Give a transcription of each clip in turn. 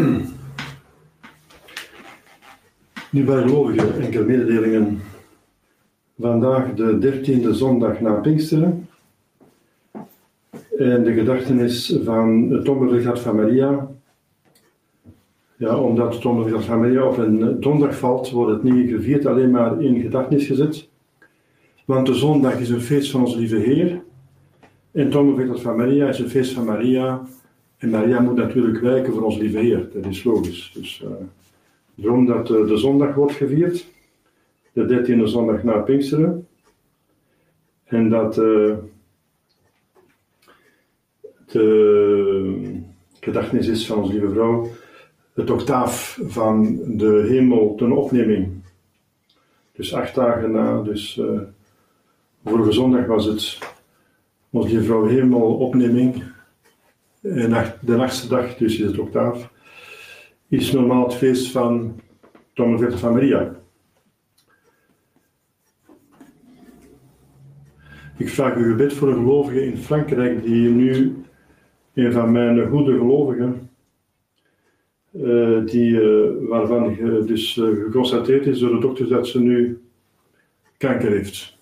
Nu bij gelovigen enkele mededelingen. Vandaag de dertiende zondag na Pinksteren. En de gedachtenis van het tomberlichaam van Maria. Ja, omdat het tomberlichaam van Maria op een donderdag valt, wordt het niet gevierd, alleen maar in gedachtenis gezet. Want de zondag is een feest van onze lieve Heer. En het van Maria is een feest van Maria. En Maria moet natuurlijk wijken voor onze lieve Heer, dat is logisch. Dus, uh, Daarom dat eh, de zondag wordt gevierd, de dertiende zondag na Pinksteren. En dat de gedachtenis is van onze lieve vrouw het octaaf van de hemel ten opneming. Dus acht dagen na, dus vorige zondag was het onze lieve vrouw hemel opneming. En de achtste dag, dus is het octaaf is normaal het feest van Tom van Maria. Ik vraag u gebed voor een gelovige in Frankrijk die nu, een van mijn goede gelovigen, uh, die, uh, waarvan dus geconstateerd is door de dokter dat ze nu kanker heeft.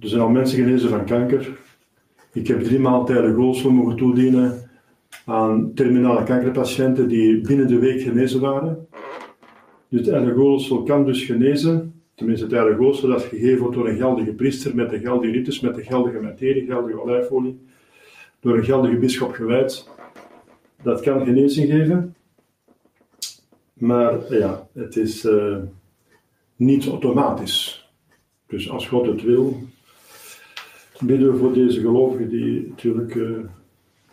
Er zijn al mensen genezen van kanker. Ik heb drie maaltijden goalsel mogen toedienen aan terminale kankerpatiënten die binnen de week genezen waren. Dus ergolsel kan dus genezen, tenminste het ergolsel dat gegeven wordt door een geldige priester met de geldige ritus, met de geldige materie, geldige olijfolie, door een geldige bischop gewijd. Dat kan genezing geven, maar ja, het is uh, niet automatisch. Dus als God het wil, bidden voor deze gelovigen die natuurlijk uh,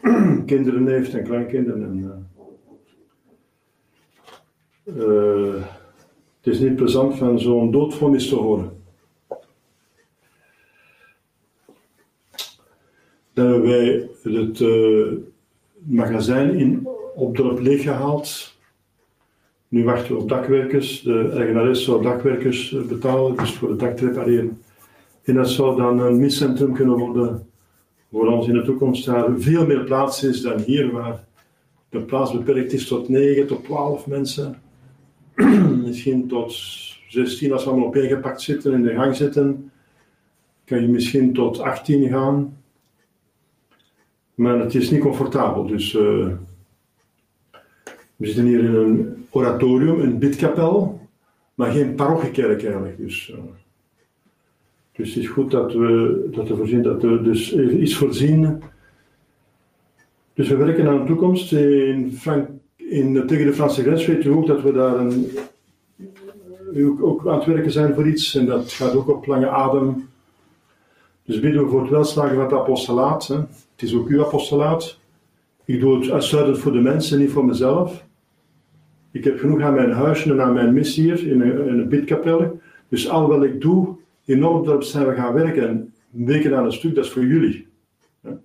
kinderen heeft en kleinkinderen. En, uh, het is niet plezant van zo'n doodvonnis te horen. Dan hebben wij het uh, magazijn in, op dorp leeggehaald. Nu wachten we op dakwerkers. De eigenares zou dakwerkers betalen, dus voor het dak repareren. En dat zou dan een miscentrum kunnen worden voor ons in de toekomst daar veel meer plaats is dan hier, waar de plaats beperkt is tot 9 tot 12 mensen. misschien tot 16 als we allemaal opeengepakt zitten in de gang zitten. Kan je misschien tot 18 gaan. Maar het is niet comfortabel. Dus uh, we zitten hier in een oratorium, een bidkapel, maar geen parochiekerk eigenlijk. Dus, uh, Dus het is goed dat we, dat we voorzien, dat we dus iets voorzien. Dus we werken aan de toekomst. In in, tegen de Franse grens weet u ook dat we daar een, ook, ook aan het werken zijn voor iets. En dat gaat ook op lange adem. Dus bidden we voor het welslagen van het apostolaat. Hè. Het is ook uw apostolaat. Ik doe het uitsluitend voor de mensen, niet voor mezelf. Ik heb genoeg aan mijn huisje en aan mijn missie hier in een, in een. Dus al wat ik doe, in Noordorp zijn we gaan werken, weken aan een stuk, dat is voor jullie. We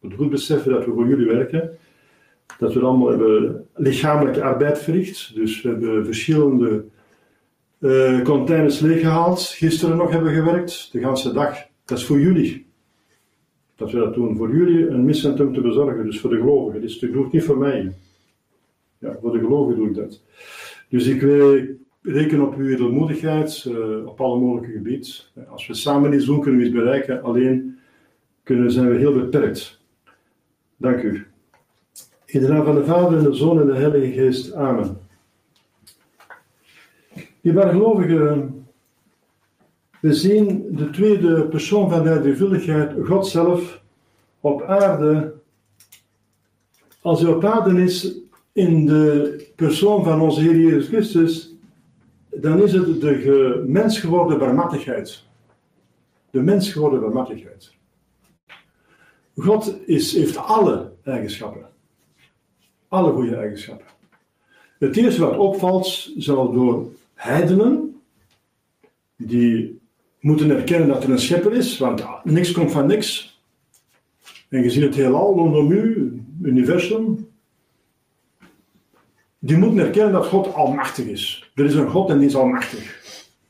moeten goed beseffen dat we voor jullie werken. Dat we allemaal hebben lichamelijke arbeid verricht. Dus we hebben verschillende uh, containers leeggehaald. Gisteren nog hebben we gewerkt, de hele dag. Dat is voor jullie. Dat we dat doen voor jullie, een miscentrum te bezorgen. Dus voor de gelovigen. Dus doe ik niet voor mij. Ja, voor de gelovigen doe ik dat. Dus ik reken op uw edelmoedigheid uh, op alle mogelijke gebieden. Als we samen iets doen, kunnen we iets bereiken. Alleen kunnen, zijn we heel beperkt. Dank u. In de naam van de Vader en de Zoon en de Heilige Geest. Amen. Die gelovigen, we zien de tweede persoon van de drievuldigheid, God zelf, op aarde. Als hij op aarde is in de persoon van onze Heer Jezus Christus, dan is het de mens geworden barmhartigheid. De mens geworden barmhartigheid. God is, heeft alle eigenschappen. Alle goede eigenschappen. Het eerste wat opvalt, zal door heidenen, die moeten erkennen dat er een schepper is, want niks komt van niks. En gezien het heelal rondom u, universum, die moeten erkennen dat God almachtig is. Er is een God en die is almachtig.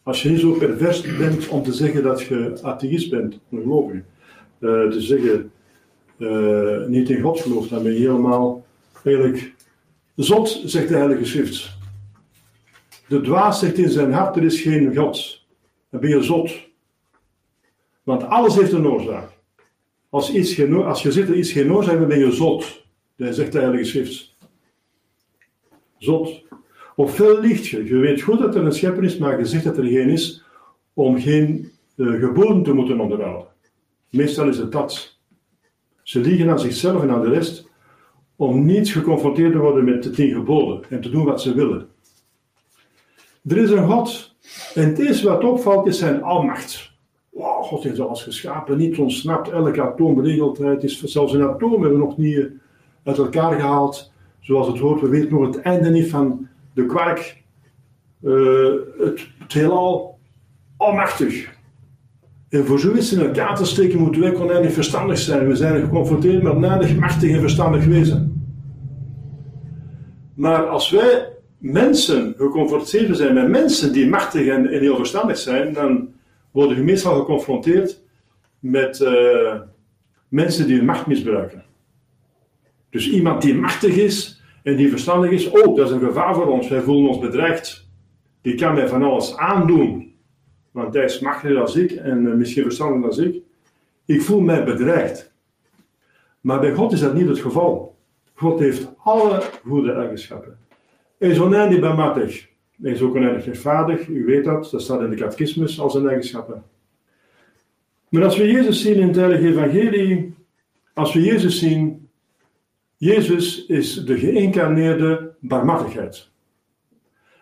Als je niet zo pervers bent om te zeggen dat je atheïst bent, ongelooflijk, uh, te zeggen uh, niet in God gelooft, dan ben je helemaal eigenlijk zot, zegt de Heilige Schrift. De dwaas zegt in zijn hart, er is geen God. Dan ben je zot. Want alles heeft een oorzaak. Als, iets als je zegt er is geen oorzaak, dan ben je zot. Zegt de Heilige Schrift zot. Of veel licht je. Weet goed dat er een schepper is, maar je zegt dat er geen is om geen uh, geboden te moeten onderhouden. Meestal is het dat. Ze liegen aan zichzelf en aan de rest om niet geconfronteerd te worden met de tien geboden en te doen wat ze willen. Er is een God en het eerste wat opvalt is zijn almacht. Wow, God heeft alles geschapen, niet ontsnapt, elk atoom is, zelfs een atoom hebben we nog niet uit elkaar gehaald zoals het hoort, we weten nog het einde niet van de kwark. Uh, het, het heelal almachtig. En voor zoiets in elkaar te steken moeten wij konijnig verstandig zijn. We zijn geconfronteerd met oneindig machtig en verstandig wezen. Maar als wij mensen geconfronteerd zijn met mensen die machtig en, heel verstandig zijn, dan worden we meestal geconfronteerd met uh, mensen die hun macht misbruiken. Dus iemand die machtig is en die verstandig is, oh, dat is een gevaar voor ons, wij voelen ons bedreigd. Die kan mij van alles aandoen, want hij is machtiger dan ik en uh, misschien verstandiger dan ik. Ik voel mij bedreigd. Maar bij God is dat niet het geval. God heeft alle goede eigenschappen. Hij is oneindig barmhartig. Hij is ook oneindig rechtvaardig, u weet dat, dat staat in de catechismus als een eigenschappen. Maar als we Jezus zien in het Heilige Evangelie, als we Jezus zien, Jezus is de geïncarneerde barmhartigheid.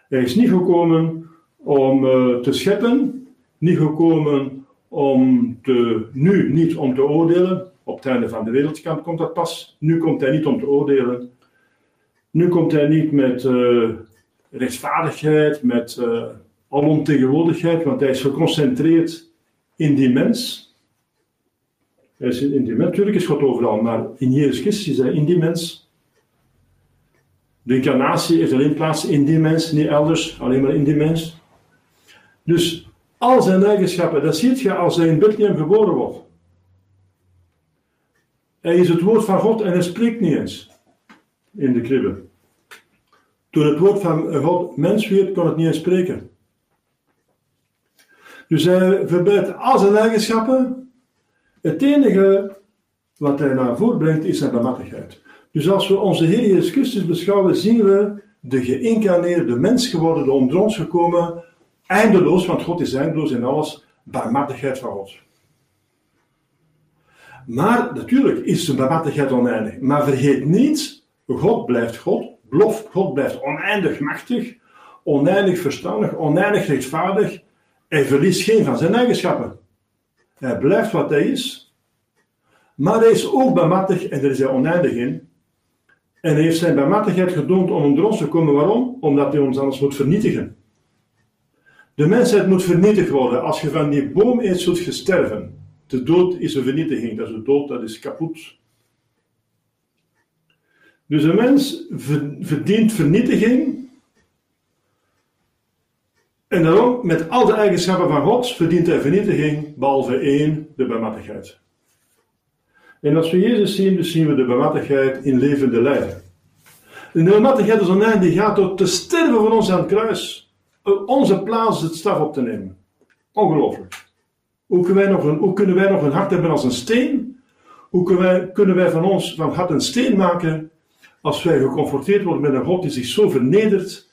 Hij is niet gekomen om uh, te scheppen, niet gekomen om te, nu niet om te oordelen. Op het einde van de wereldkant komt dat pas. Nu komt hij niet om te oordelen. Nu komt hij niet met uh, rechtvaardigheid, met uh, alomtegenwoordigheid, want hij is geconcentreerd in die mens. Hij is in die mens. Natuurlijk is God overal, maar in Jezus Christus is hij in die mens. De incarnatie heeft alleen plaats in die mens, niet elders, alleen maar in die mens. Dus al zijn eigenschappen, dat zie je als hij in Bethlehem geboren wordt. Hij is het woord van God en hij spreekt niet eens in de kribbe. Toen het woord van God mens werd, kon het niet eens spreken. Dus hij verbeidt al zijn eigenschappen het enige wat hij naar voren brengt is zijn barmhartigheid. Dus als we onze Heer Jezus Christus beschouwen, zien we de geïncarneerde mens geworden, de onder ons gekomen, eindeloos, want God is eindeloos in alles, barmhartigheid van God. Maar natuurlijk is de barmhartigheid oneindig. Maar vergeet niet, God blijft God. God blijft oneindig machtig, oneindig verstandig, oneindig rechtvaardig. Hij verliest geen van zijn eigenschappen. Hij blijft wat hij is. Maar hij is ook barmhartig en er is hij oneindig in. En hij heeft zijn barmhartigheid getoond om onder ons te komen. Waarom? Omdat hij ons anders moet vernietigen. De mensheid moet vernietigd worden. Als je van die boom eet, zult je sterven. De dood is een vernietiging. Dat is de dood, dat is kapot. Dus een mens verdient vernietiging. En daarom, met al de eigenschappen van God, verdient hij vernietiging, behalve één, de barmhartigheid. En als we Jezus zien, dus zien we de barmhartigheid in levende lijden. De barmhartigheid is oneindig, die gaat door te sterven voor ons aan het kruis. Onze plaats het straf op te nemen. Ongelooflijk. Hoe kunnen, wij nog een, hoe kunnen wij nog een hart hebben als een steen? Hoe kunnen wij, kunnen wij van ons van hart een steen maken als wij geconfronteerd worden met een God die zich zo vernedert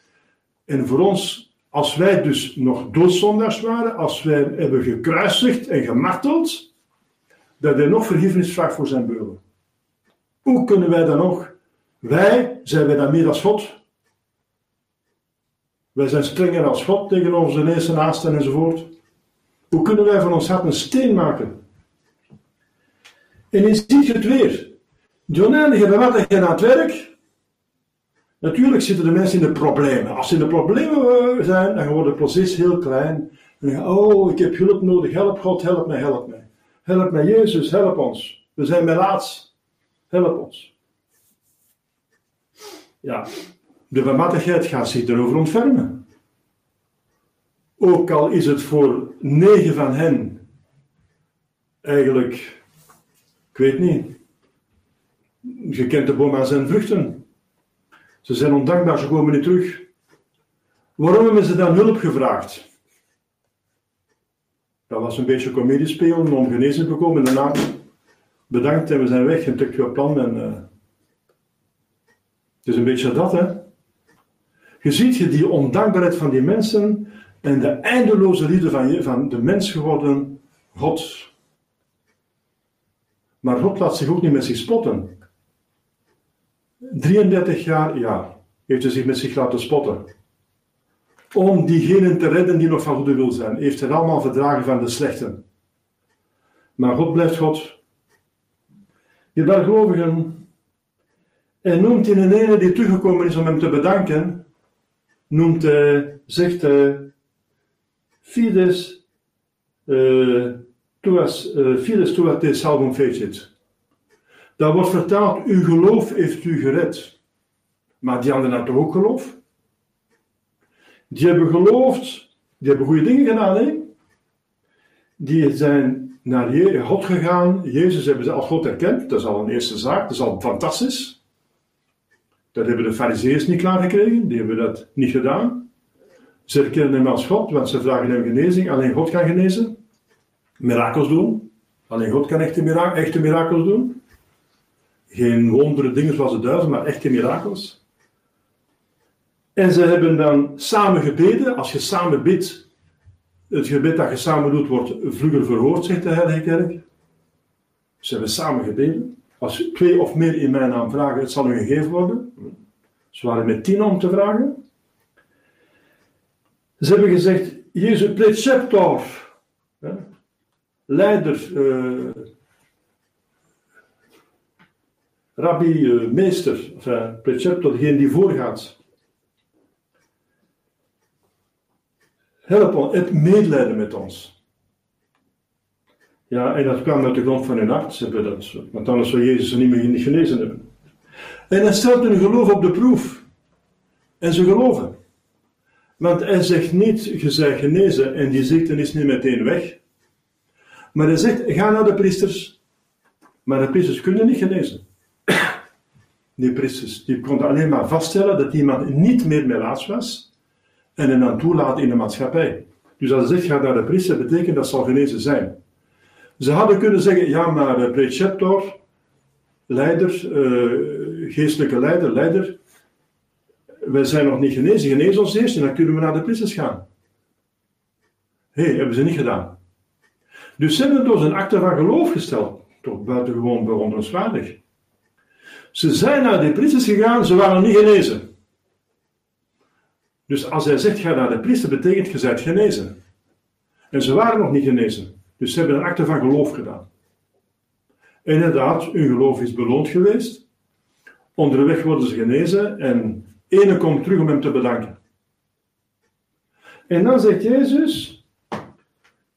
en voor ons, als wij dus nog doodzondaars waren, als wij hebben gekruisigd en gemarteld, dat hij nog vergiffenis vraagt voor zijn beulen. Hoe kunnen wij dan nog? Wij, zijn wij dan meer als God? Wij zijn strenger als God tegen onze eerste naasten enzovoort. Hoe kunnen wij van ons hart een steen maken? En je ziet het weer. Die oneindige bewaardigheid aan het werk. Natuurlijk zitten de mensen in de problemen. Als ze in de problemen zijn, dan wordt het proces heel klein. En dan oh, ik heb hulp nodig. Help God, help mij, help mij. Help mij, Jezus, help ons. We zijn laatst. Help ons. Ja, de barmhartigheid gaat zich erover ontfermen. Ook al is het voor negen van hen eigenlijk, ik weet niet, je kent de boom aan zijn vruchten. Ze zijn ondankbaar, ze komen niet terug. Waarom hebben ze dan hulp gevraagd? Dat was een beetje comedie spelen om genezen te komen. Daarna bedankt en we zijn weg en trekt je plan. En, uh... Het is een beetje dat, hè? Je ziet je die ondankbaarheid van die mensen en de eindeloze liefde van, van de mens geworden God. Maar God laat zich ook niet met zich spotten. 33 jaar, ja, heeft hij zich met zich laten spotten. Om diegenen te redden die nog van goede wil zijn, heeft hij allemaal verdragen van de slechten. Maar God blijft God. Die bargelovigen, en noemt hij een ene die teruggekomen is om hem te bedanken, noemt hij, zegt hij, Fides, uh, tuas, uh, fides tuas te salvum fecit. Dat wordt vertaald, uw geloof heeft u gered. Maar die anderen hadden ook geloof? Die hebben geloofd, die hebben goede dingen gedaan, hè? Die zijn naar God gegaan, Jezus hebben ze als God erkend, dat is al een eerste zaak, dat is al fantastisch. Dat hebben de fariseeërs niet klaargekregen, die hebben dat niet gedaan. Ze herkennen hem als God, want ze vragen hem genezing. Alleen God kan genezen. Mirakels doen. Alleen God kan echte mirakels doen. Geen wondere dingen zoals de duivel, maar echte mirakels. En ze hebben dan samen gebeden. Als je samen bidt, het gebed dat je samen doet, wordt vlugger verhoord, zegt de Heilige Kerk. Ze hebben samen gebeden. Als twee of meer in mijn naam vragen, het zal u gegeven worden. Ze waren met tien om te vragen. Ze hebben gezegd, Jezus preceptor, leider, uh, rabbi, uh, meester, enfin, preceptor, degene die voorgaat. Help ons, het medelijden met ons. Ja, en dat kwam uit de grond van hun hart, hebben dat, want anders zou Jezus ze niet meer genezen hebben. En hij stelt hun geloof op de proef. En ze geloven. Want hij zegt niet, je zij genezen en die ziekte is niet meteen weg. Maar hij zegt, ga naar de priesters. Maar de priesters kunnen niet genezen. Die priesters, die konden alleen maar vaststellen dat iemand niet meer melaats was en hem dan toelaten in de maatschappij. Dus als hij zegt, ga naar de priester, betekent dat zal genezen zijn. Ze hadden kunnen zeggen, ja, maar de preceptor, leider, uh, geestelijke leider, leider, wij zijn nog niet genezen, genees ons eerst en dan kunnen we naar de priesters gaan. Hé, hebben ze niet gedaan. Dus ze hebben het door zijn akte van geloof gesteld. Toch buitengewoon bewonderenswaardig. Ze zijn naar de priesters gegaan, ze waren niet genezen. Dus als hij zegt, ga naar de priester, betekent je genezen. En ze waren nog niet genezen. Dus ze hebben een akte van geloof gedaan. Inderdaad, hun geloof is beloond geweest. Onderweg worden ze genezen en ene komt terug om hem te bedanken. En dan zegt Jezus,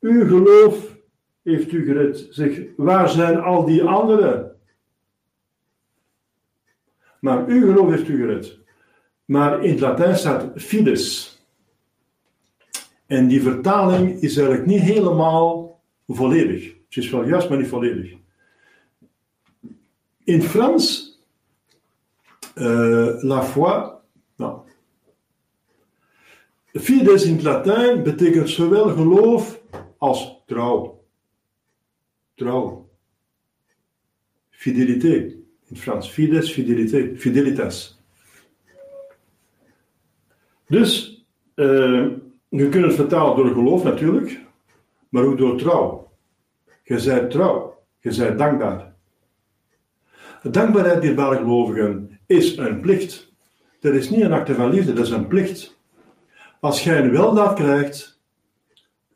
uw geloof heeft u gered. Zeg, waar zijn al die anderen? Maar uw geloof heeft u gered. Maar in het Latijn staat fides. En die vertaling is eigenlijk niet helemaal volledig. Het is wel juist, maar niet volledig. In Frans, uh, la foi, nou, fides in het Latijn betekent zowel geloof als trouw. Trouw. Fidelité in Frans. Fides, fidelitas. Dus, uh, je kunt het vertalen door geloof natuurlijk, maar ook door trouw. Je zijt trouw, je zijt dankbaar. Dankbaarheid, dierbare gelovigen, is een plicht. Dat is niet een acte van liefde, dat is een plicht. Als jij een weldaad krijgt,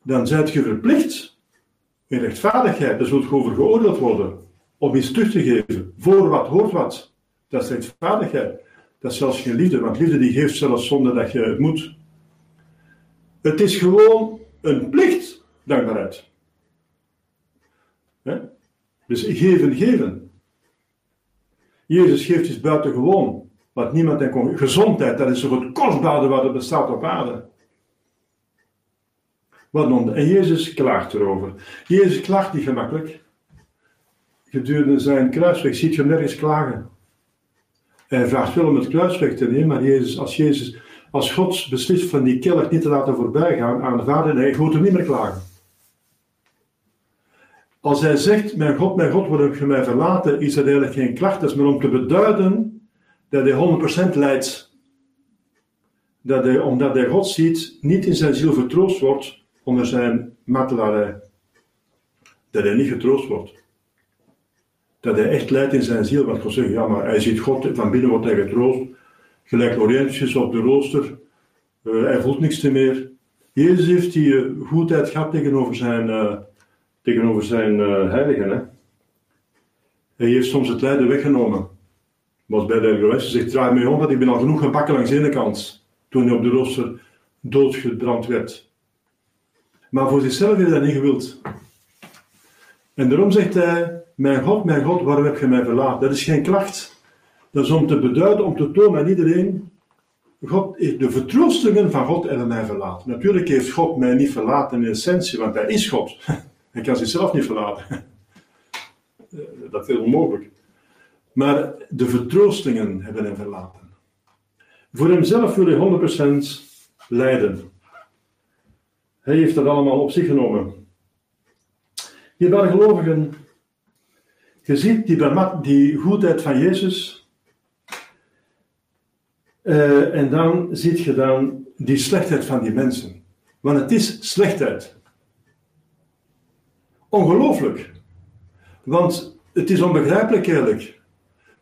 dan zijt je verplicht in rechtvaardigheid, daar zult je over geoordeeld worden, om iets terug te geven. Voor wat hoort wat. Dat is rechtvaardigheid. Dat is zelfs geen liefde, want liefde die geeft zelfs zonder dat je het moet. Het is gewoon een plicht, dankbaarheid. He? Dus geven, geven. Jezus geeft iets buitengewoon, wat niemand en kon. Gezondheid, dat is toch het wat er bestaat op aarde. Wat dan? En Jezus klaagt erover. Jezus klaagt niet gemakkelijk. Gedurende zijn kruisweg ziet je hem nergens klagen. Hij vraagt wel om het kruisweg te nemen, maar Jezus, als Jezus, als God beslist van die kelk niet te laten voorbij gaan aan de Vader, hij gaat hem niet meer klagen. Als hij zegt, mijn God, mijn God, waarom heb je mij verlaten, is dat eigenlijk geen klacht, dat is maar om te beduiden dat hij 100% leidt. Dat hij, omdat hij God ziet, niet in zijn ziel vertroost wordt onder zijn martelarij. Dat hij niet getroost wordt. Dat hij echt leidt in zijn ziel, want God zegt, ja, maar hij ziet God, van binnen wordt hij getroost. Gelijk Laurentius op de rooster. Uh, hij voelt niks meer. Jezus heeft die uh, goedheid gehad tegenover zijn, uh, tegenover zijn heiligen. Hè? Hij heeft soms het lijden weggenomen. Was bij de Heilige zegt, draai mij om, want ik ben al genoeg gebakken langs de ene kant. Toen hij op de rooster doodgebrand werd. Maar voor zichzelf heeft hij niet gewild. En daarom zegt hij, mijn God, mijn God, waarom heb je mij verlaten? Dat is geen klacht. Dat is om te beduiden, om te tonen aan iedereen, God, de vertroostingen van God hebben mij verlaten. Natuurlijk heeft God mij niet verlaten in essentie, want hij is God. Hij kan zichzelf niet verlaten. Dat is onmogelijk. Maar de vertroostingen hebben hem verlaten. Voor hemzelf wil hij 100% lijden. Hij heeft dat allemaal op zich genomen. Je gelovigen, je ziet die, die goedheid van Jezus. Uh, en dan ziet je dan die slechtheid van die mensen. Want het is slechtheid. Ongelooflijk. Want het is onbegrijpelijk eigenlijk.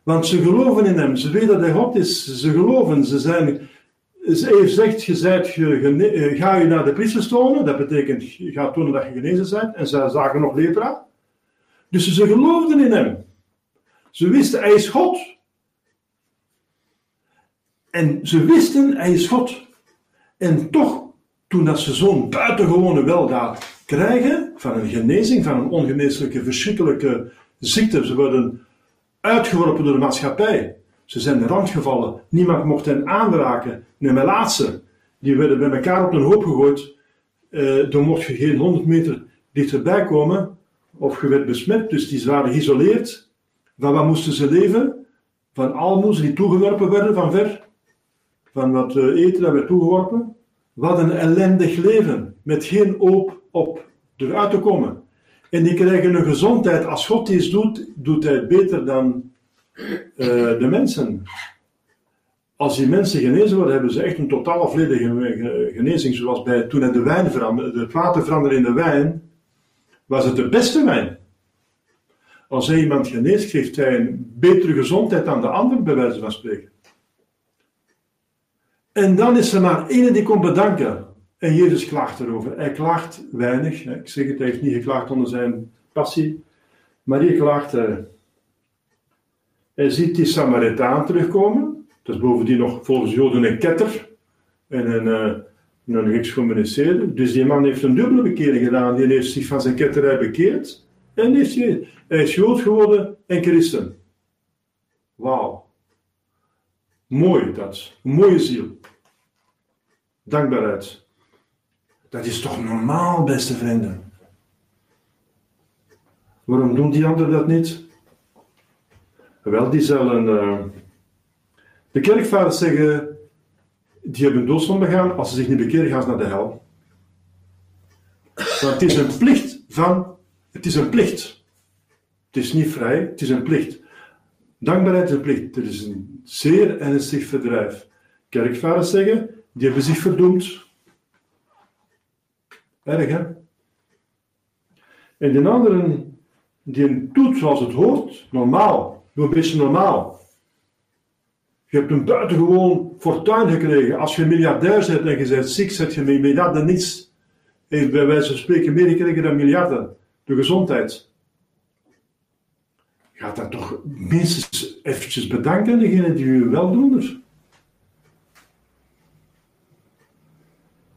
Want ze geloven in hem, ze weten dat hij God is, ze geloven, ze zijn hij gezegd, je eh, ga je naar de priesters tonen, dat betekent, gaat tonen dat je genezen bent, en ze zagen nog lepra. Dus ze geloofden in hem. Ze wisten, hij is God. En ze wisten, hij is God. En toch, toen dat ze zo'n buitengewone weldaad krijgen, van een genezing, van een ongeneeslijke, verschrikkelijke ziekte, ze worden uitgeworpen door de maatschappij. Ze zijn de rand gevallen. Niemand mocht hen aanraken. Nee, mijn laatste. Die werden bij elkaar op een hoop gegooid. Uh, dan mocht je geen 100 meter dichterbij komen. Of je werd besmet. Dus die waren geïsoleerd. Van wat moesten ze leven? Van almoezen die toegeworpen werden van ver. Van wat uh, eten dat werd toegeworpen. Wat een ellendig leven. Met geen hoop op eruit te komen. En die krijgen een gezondheid. Als God iets doet, doet hij beter dan uh, de mensen. Als die mensen genezen worden, hebben ze echt een totaal volledige genezing. Zoals bij, toen het de wijn veranderde, het water veranderde in de wijn, was het de beste wijn. Als hij iemand geneest, geeft hij een betere gezondheid dan de ander, bij wijze van spreken. En dan is er maar één die komt bedanken. En Jezus klaagt erover. Hij klaagt weinig. Ik zeg het, hij heeft niet geklaagd onder zijn passie. Maar hier klaagt hij. Hij ziet die Samaritaan terugkomen. Dat is bovendien nog volgens Joden een ketter. En een, een geëxcommuniceerde. Dus die man heeft een dubbele bekering gedaan. Die heeft zich van zijn ketterij bekeerd. En heeft hij, hij is Jood geworden en christen. Wauw. Mooi dat. Mooie ziel. Dankbaarheid. Dat is toch normaal, beste vrienden? Waarom doen die anderen dat niet? Wel, die zullen. Uh, de kerkvaders zeggen. Die hebben doodzonde begaan. Als ze zich niet bekeren, gaan naar de hel. Want het is een plicht van. Het is een plicht. Het is niet vrij, het is een plicht. Dankbaarheid is een plicht. Het is een zeer ernstig verdrijf. Kerkvaders zeggen. Die hebben zich verdoemd. Erg, hè? En de anderen, die doet zoals het hoort, normaal. Doe een beetje normaal. Je hebt een buitengewoon fortuin gekregen. Als je miljardair bent en je bent ziek, zet je met miljarden niets. Heeft bij wijze van spreken meer gekregen dan miljarden. De gezondheid. Gaat dat toch minstens eventjes bedanken, degene die u wel doen. Dus.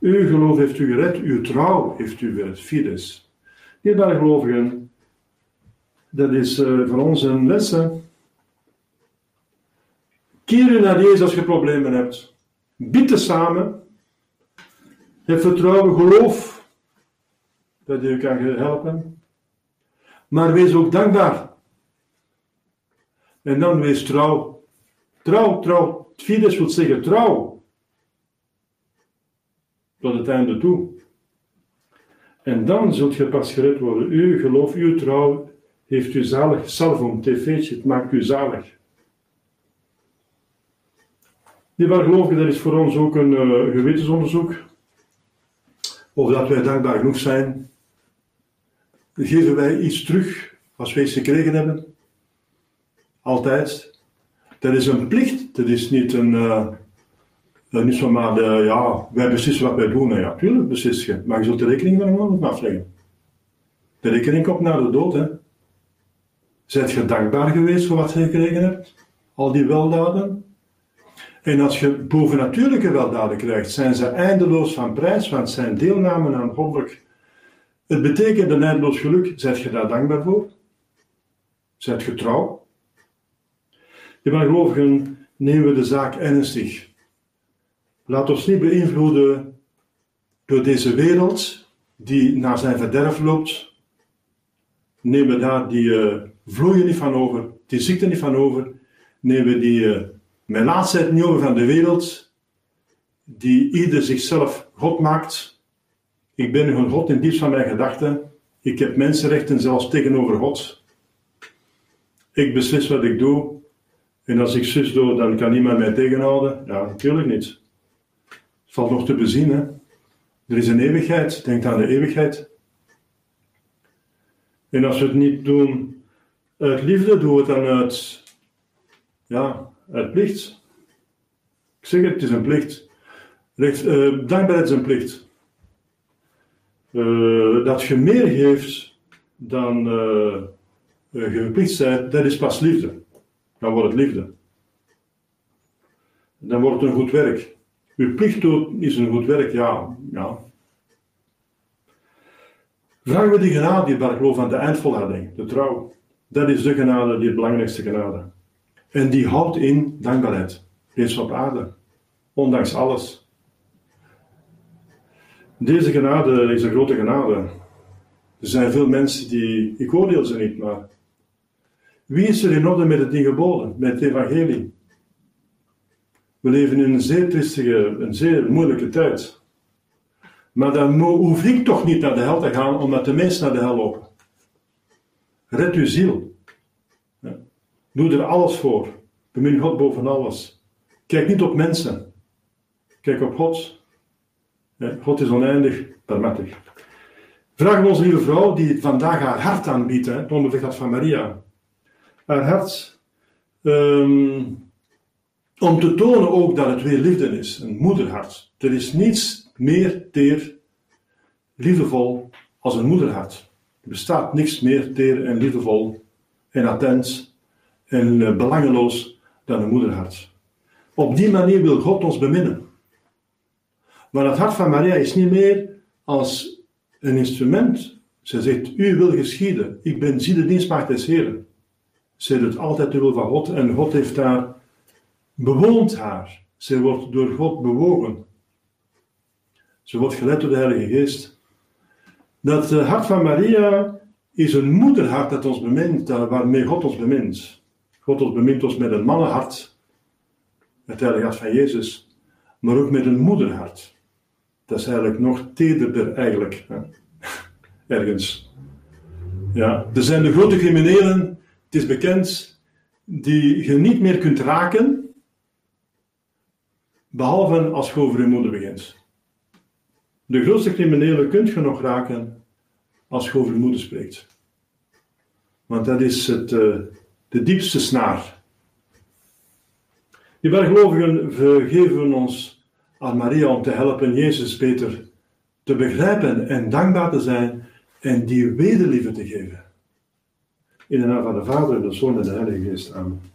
Uw geloof heeft u gered, uw trouw heeft u gered, fides. Dierbare gelovigen, dat is uh, voor ons een les. Keer naar Jezus als je problemen hebt. Bied samen. Heb vertrouwen, geloof dat u kan helpen. Maar wees ook dankbaar. En dan wees trouw. Trouw, trouw. Fides wil zeggen trouw tot het einde toe. En dan zult je pas gered worden. Uw geloof, uw trouw heeft u zalig. Salvum, tv'tje, het maakt u zalig. Die gelovigen, dat is voor ons ook een uh, gewetensonderzoek. Of dat wij dankbaar genoeg zijn. Geven wij iets terug als wij iets gekregen hebben? Altijd. Dat is een plicht, dat is niet een, uh, dat is zomaar, de, ja, wij beslissen wat wij doen. Nou ja, tuurlijk beslis je. Maar je zult de rekening van een ander afleggen. De rekening komt naar de dood, hè. Zijt je dankbaar geweest voor wat je gekregen hebt? Al die weldaden? En als je bovennatuurlijke weldaden krijgt, zijn ze eindeloos van prijs, want zijn deelname aan goddelijk. Het betekent een eindeloos geluk. Zijt je daar dankbaar voor? Zijt je trouw? Je maar gelovigen nemen we de zaak ernstig. Laat ons niet beïnvloeden door deze wereld die naar zijn verderf loopt. Neem we daar die uh, vloeien niet van over, die ziekte niet van over. Neem we die uh, melaatsheid niet over van de wereld, die ieder zichzelf God maakt. Ik ben een God in diepst van mijn gedachten. Ik heb mensenrechten zelfs tegenover God. Ik beslis wat ik doe. En als ik zus doe, dan kan niemand mij tegenhouden. Ja, natuurlijk niet valt nog te bezien. Hè? Er is een eeuwigheid. Denk aan de eeuwigheid. En als we het niet doen uit liefde, doen we het dan uit, ja, uit plicht. Ik zeg het, het is een plicht. Recht, uh, dankbaarheid is een plicht. Uh, dat je meer geeft dan uh, je verplicht bent, dat is pas liefde. Dan wordt het liefde. Dan wordt het een goed werk. Uw plicht is een goed werk, ja. ja. Vragen we die genade die geloof aan de eindvolharding, de trouw. Dat is de genade, die het belangrijkste genade. En die houdt in dankbaarheid. Eens op aarde. Ondanks alles. Deze genade is een grote genade. Er zijn veel mensen die, ik oordeel ze niet, maar wie is er in orde met het ding geboden, met het evangelie? We leven in een zeer tristige, een zeer moeilijke tijd. Maar dan hoef ik toch niet naar de hel te gaan, omdat de mensen naar de hel lopen. Red uw ziel. Doe er alles voor. Bemin God boven alles. Kijk niet op mensen. Kijk op God. God is oneindig barmhartig. We onze lieve vrouw, die vandaag haar hart aanbiedt, hè, het onderweg van Maria. Haar hart, ehm, om te tonen ook dat het weer liefde is, een moederhart. Er is niets meer teer, liefdevol als een moederhart. Er bestaat niks meer teer en liefdevol en attent en uh, belangeloos dan een moederhart. Op die manier wil God ons beminnen. Maar het hart van Maria is niet meer als een instrument. Ze zegt, u wil geschieden. Ik ben zie de dienstmaagd des Heren. Ze doet altijd de wil van God en God heeft haar bewoond haar. Ze wordt door God bewogen. Ze wordt gelet door de Heilige Geest. Dat het hart van Maria is een moederhart dat ons bemint, waarmee God ons bemint. God ons bemint ons met een mannenhart, het heilige van Jezus, maar ook met een moederhart. Dat is eigenlijk nog tederder eigenlijk, hè? ergens. Ja, er zijn de grote criminelen, het is bekend, die je niet meer kunt raken, behalve als je over je moeder begint. De grootste criminelen kunt je nog raken als je over je moeder spreekt. Want dat is het, uh, de diepste snaar. Die bijgelovigen vergeven ons aan Maria om te helpen Jezus beter te begrijpen en dankbaar te zijn en die wederliefde te geven. In de naam van de Vader, de Zoon en de Heilige Geest. Amen.